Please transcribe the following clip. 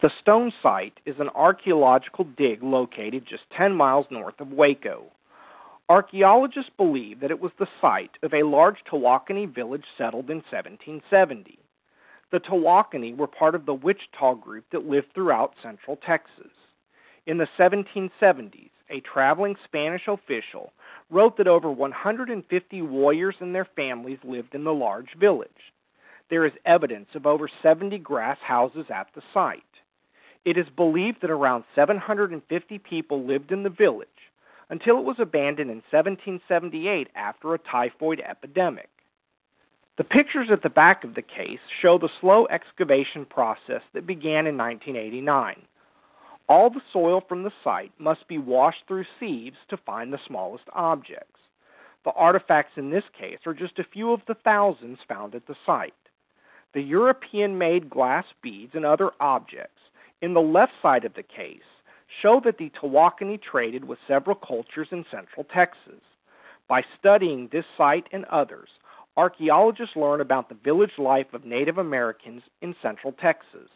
The Stone Site is an archaeological dig located just 10 miles north of Waco. Archaeologists believe that it was the site of a large Tawakoni village settled in 1770. The Tawakoni were part of the Wichita group that lived throughout central Texas. In the 1770s, a traveling Spanish official wrote that over 150 warriors and their families lived in the large village. There is evidence of over 70 grass houses at the site. It is believed that around 750 people lived in the village until it was abandoned in 1778 after a typhoid epidemic. The pictures at the back of the case show the slow excavation process that began in 1989. All the soil from the site must be washed through sieves to find the smallest objects. The artifacts in this case are just a few of the thousands found at the site. The European-made glass beads and other objects in the left side of the case show that the Tawakoni traded with several cultures in central Texas. By studying this site and others, archaeologists learn about the village life of Native Americans in central Texas.